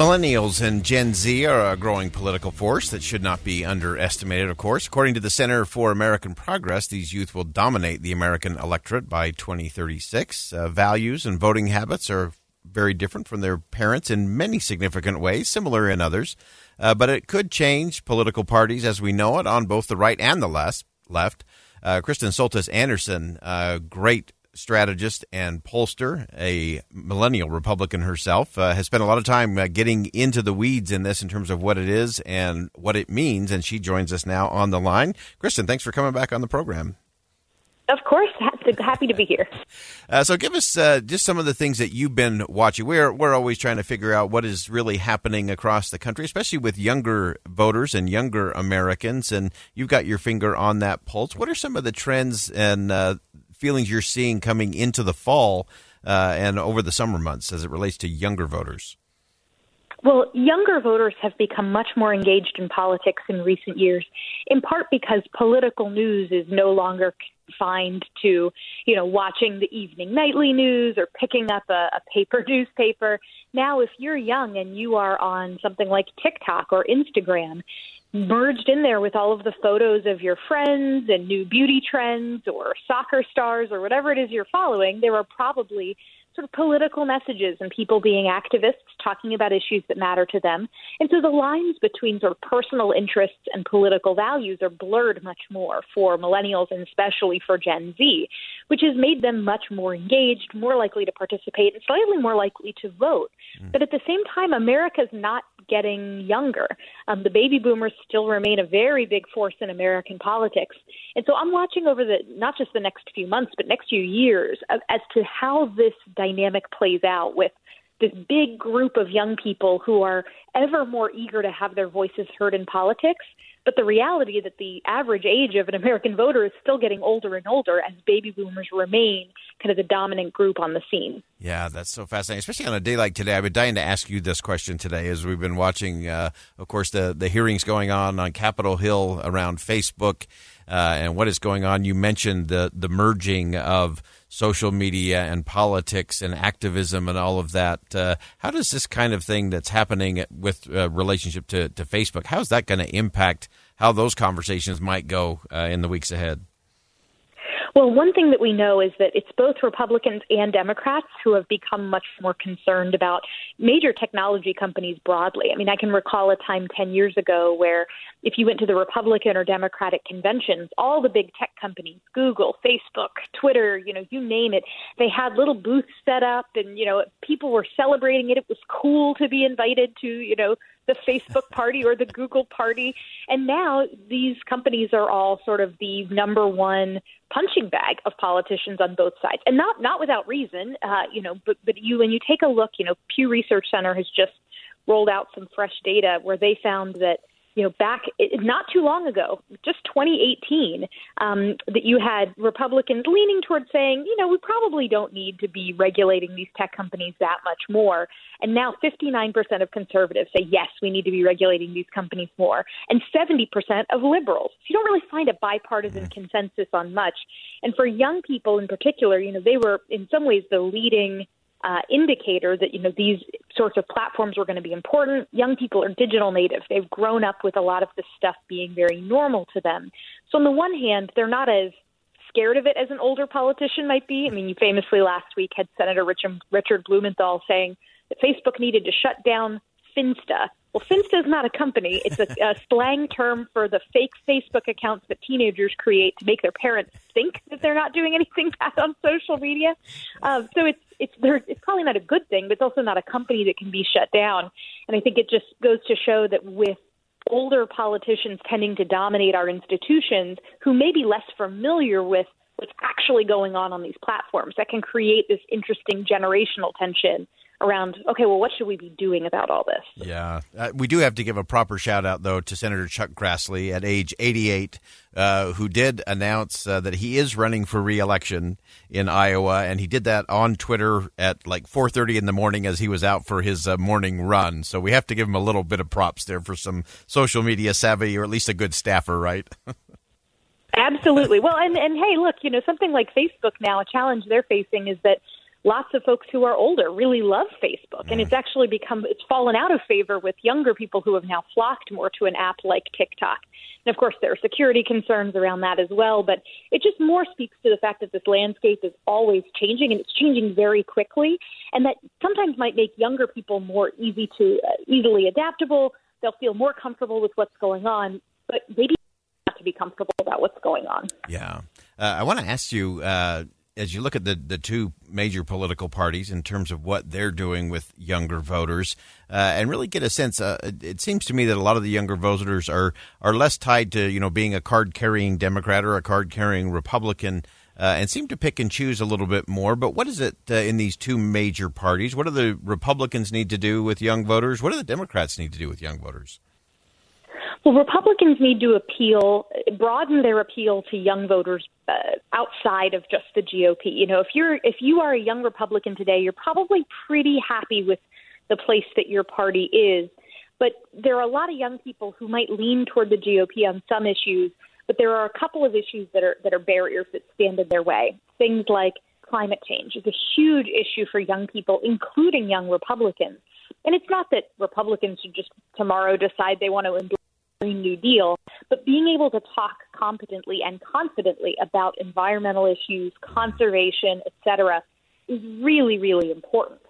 Millennials and Gen Z are a growing political force that should not be underestimated, of course. According to the Center for American Progress, these youth will dominate the American electorate by 2036. Uh, values and voting habits are very different from their parents in many significant ways, similar in others. Uh, but it could change political parties as we know it on both the right and the left. Uh, Kristen Soltis Anderson, great strategist and pollster, a millennial Republican herself, uh, has spent a lot of time uh, getting into the weeds in this in terms of what it is and what it means. And she joins us now on the line. Kristen, thanks for coming back on the program. Of course, happy to be here. Uh, so, give us uh, just some of the things that you've been watching. We're we're always trying to figure out what is really happening across the country, especially with younger voters and younger Americans. And you've got your finger on that pulse. What are some of the trends and uh, feelings you're seeing coming into the fall uh, and over the summer months as it relates to younger voters? Well, younger voters have become much more engaged in politics in recent years, in part because political news is no longer confined to, you know, watching the evening nightly news or picking up a, a paper newspaper. Now, if you're young and you are on something like TikTok or Instagram, merged in there with all of the photos of your friends and new beauty trends or soccer stars or whatever it is you're following, there are probably sort of political messages and people being activists talking about issues that matter to them. And so the lines between sort of personal interests and political values are blurred much more for millennials and especially for Gen Z, which has made them much more engaged, more likely to participate, and slightly more likely to vote. Mm. But at the same time, America's not getting younger. Um, the baby boomers still remain a very big force in American politics. And so I'm watching over the not just the next few months, but next few years as to how this dynamic plays out with this big group of young people who are ever more eager to have their voices heard in politics. But the reality that the average age of an American voter is still getting older and older as baby boomers remain kind of the dominant group on the scene. Yeah, that's so fascinating, especially on a day like today. I've been dying to ask you this question today as we've been watching, uh, of course, the, the hearings going on on Capitol Hill around Facebook uh, and what is going on. You mentioned the, the merging of social media and politics and activism and all of that. Uh, how does this kind of thing that's happening with uh, relationship to, to Facebook, how is that going to impact how those conversations might go uh, in the weeks ahead? Well, one thing that we know is that it's both Republicans and Democrats who have become much more concerned about major technology companies broadly. I mean, I can recall a time 10 years ago where if you went to the Republican or Democratic conventions, all the big tech companies, Google, Facebook, Twitter, you know, you name it, they had little booths set up and, you know, people were celebrating it. It was cool to be invited to, you know, the Facebook party or the Google party. And now these companies are all sort of the number one punching bag of politicians on both sides, and not not without reason. Uh, you know, but but you when you take a look, you know, Pew Research Center has just rolled out some fresh data where they found that you know, back not too long ago, just 2018, um, that you had Republicans leaning towards saying, you know, we probably don't need to be regulating these tech companies that much more. And now 59% of conservatives say, yes, we need to be regulating these companies more. And 70% of liberals. So you don't really find a bipartisan mm-hmm. consensus on much. And for young people in particular, you know, they were in some ways the leading uh, indicator that you know these sorts of platforms were going to be important. Young people are digital native; they've grown up with a lot of this stuff being very normal to them. So on the one hand, they're not as scared of it as an older politician might be. I mean, you famously last week had Senator Richard, Richard Blumenthal saying that Facebook needed to shut down Finsta, Well, Finsta is not a company. It's a, a slang term for the fake Facebook accounts that teenagers create to make their parents think that they're not doing anything bad on social media. Um, so it's it's it's probably not a good thing, but it's also not a company that can be shut down. And I think it just goes to show that with older politicians tending to dominate our institutions, who may be less familiar with what's actually going on on these platforms, that can create this interesting generational tension around okay well what should we be doing about all this? Yeah. Uh, we do have to give a proper shout out though to senator chuck grassley at age 88 uh, who did announce uh, that he is running for reelection in iowa. And he did that on twitter at like 4.30 in the morning as he was out for his uh, morning run. So we have to give him a little bit of props there for some social media savvy or at least a good staffer right? Absolutely. Well, and and hey, look, you know, something like Facebook now, a challenge they're facing is that lots of folks who are older really love Facebook, and it's actually become it's fallen out of favor with younger people who have now flocked more to an app like TikTok. And of course, there are security concerns around that as well, but it just more speaks to the fact that this landscape is always changing and it's changing very quickly, and that sometimes might make younger people more easy to uh, easily adaptable. They'll feel more comfortable with what's going on, but maybe not to be comfortable about what's going on. Yeah, uh, I want to ask you. Uh, as you look at the, the two major political parties in terms of what they're doing with younger voters, uh, and really get a sense, uh, it seems to me that a lot of the younger voters are are less tied to you know being a card carrying Democrat or a card carrying Republican. Uh, and seem to pick and choose a little bit more. But what is it uh, in these two major parties? What do the Republicans need to do with young voters? What do the Democrats need to do with young voters? Well, Republicans need to appeal, broaden their appeal to young voters uh, outside of just the GOP. You know, if you're if you are a young Republican today, you're probably pretty happy with the place that your party is. But there are a lot of young people who might lean toward the GOP on some issues, but there are a couple of issues that are that are barriers that stand in their way. Things like climate change is a huge issue for young people, including young Republicans. And it's not that Republicans should just tomorrow decide they want to Green New Deal, but being able to talk competently and confidently about environmental issues, conservation, et cetera, is really, really important.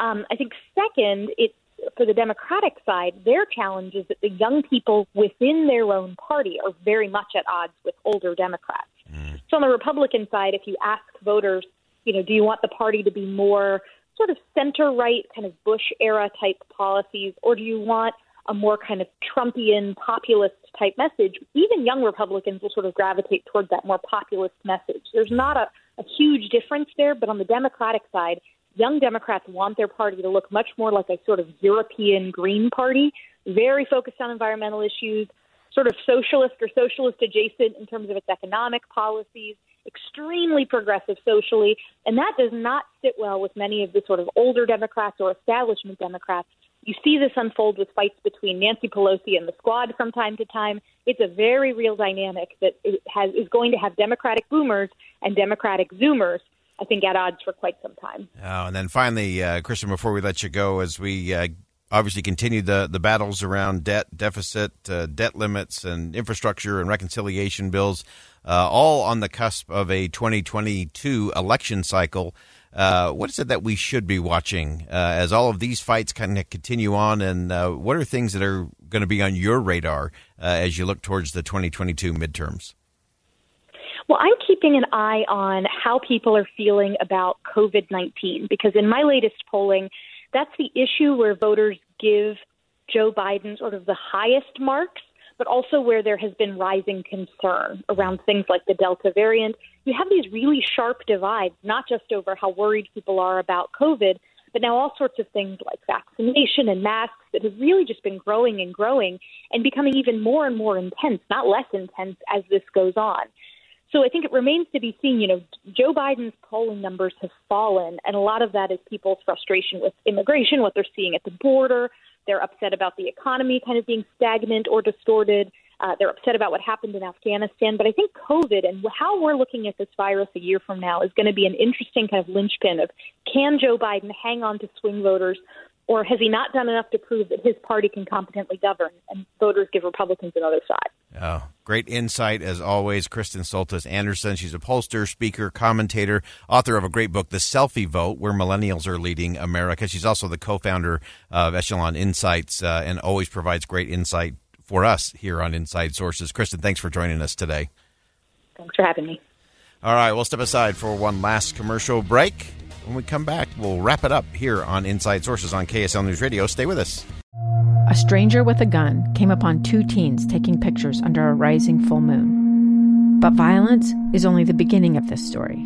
Um, I think second, it's for the Democratic side, their challenge is that the young people within their own party are very much at odds with older Democrats. Mm. So on the Republican side, if you ask voters, you know, do you want the party to be more sort of center right, kind of Bush era type policies, or do you want a more kind of Trumpian populist type message, even young Republicans will sort of gravitate towards that more populist message. There's not a, a huge difference there, but on the Democratic side, young Democrats want their party to look much more like a sort of European Green Party, very focused on environmental issues, sort of socialist or socialist adjacent in terms of its economic policies, extremely progressive socially, and that does not sit well with many of the sort of older Democrats or establishment Democrats you see this unfold with fights between Nancy Pelosi and the squad from time to time. It's a very real dynamic that has, is going to have Democratic boomers and Democratic zoomers, I think, at odds for quite some time. Oh, and then finally, uh, Kristen, before we let you go, as we uh, obviously continue the, the battles around debt, deficit, uh, debt limits, and infrastructure and reconciliation bills, uh, all on the cusp of a 2022 election cycle. Uh, what is it that we should be watching uh, as all of these fights kind of continue on? And uh, what are things that are going to be on your radar uh, as you look towards the 2022 midterms? Well, I'm keeping an eye on how people are feeling about COVID 19 because in my latest polling, that's the issue where voters give Joe Biden sort of the highest marks but also where there has been rising concern around things like the Delta variant. You have these really sharp divides, not just over how worried people are about COVID, but now all sorts of things like vaccination and masks that have really just been growing and growing and becoming even more and more intense, not less intense as this goes on. So I think it remains to be seen. You know, Joe Biden's polling numbers have fallen, and a lot of that is people's frustration with immigration, what they're seeing at the border, they're upset about the economy kind of being stagnant or distorted. Uh, they're upset about what happened in Afghanistan. But I think COVID and how we're looking at this virus a year from now is going to be an interesting kind of linchpin of can Joe Biden hang on to swing voters Or has he not done enough to prove that his party can competently govern and voters give Republicans another shot? Oh, great insight as always. Kristen Soltis Anderson. She's a pollster, speaker, commentator, author of a great book, The Selfie Vote, where millennials are leading America. She's also the co founder of Echelon Insights uh, and always provides great insight for us here on Inside Sources. Kristen, thanks for joining us today. Thanks for having me. All right, we'll step aside for one last commercial break. When we come back, we'll wrap it up here on Inside Sources on KSL News Radio. Stay with us. A stranger with a gun came upon two teens taking pictures under a rising full moon. But violence is only the beginning of this story.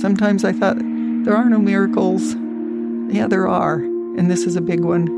Sometimes I thought, there are no miracles. Yeah, there are, and this is a big one.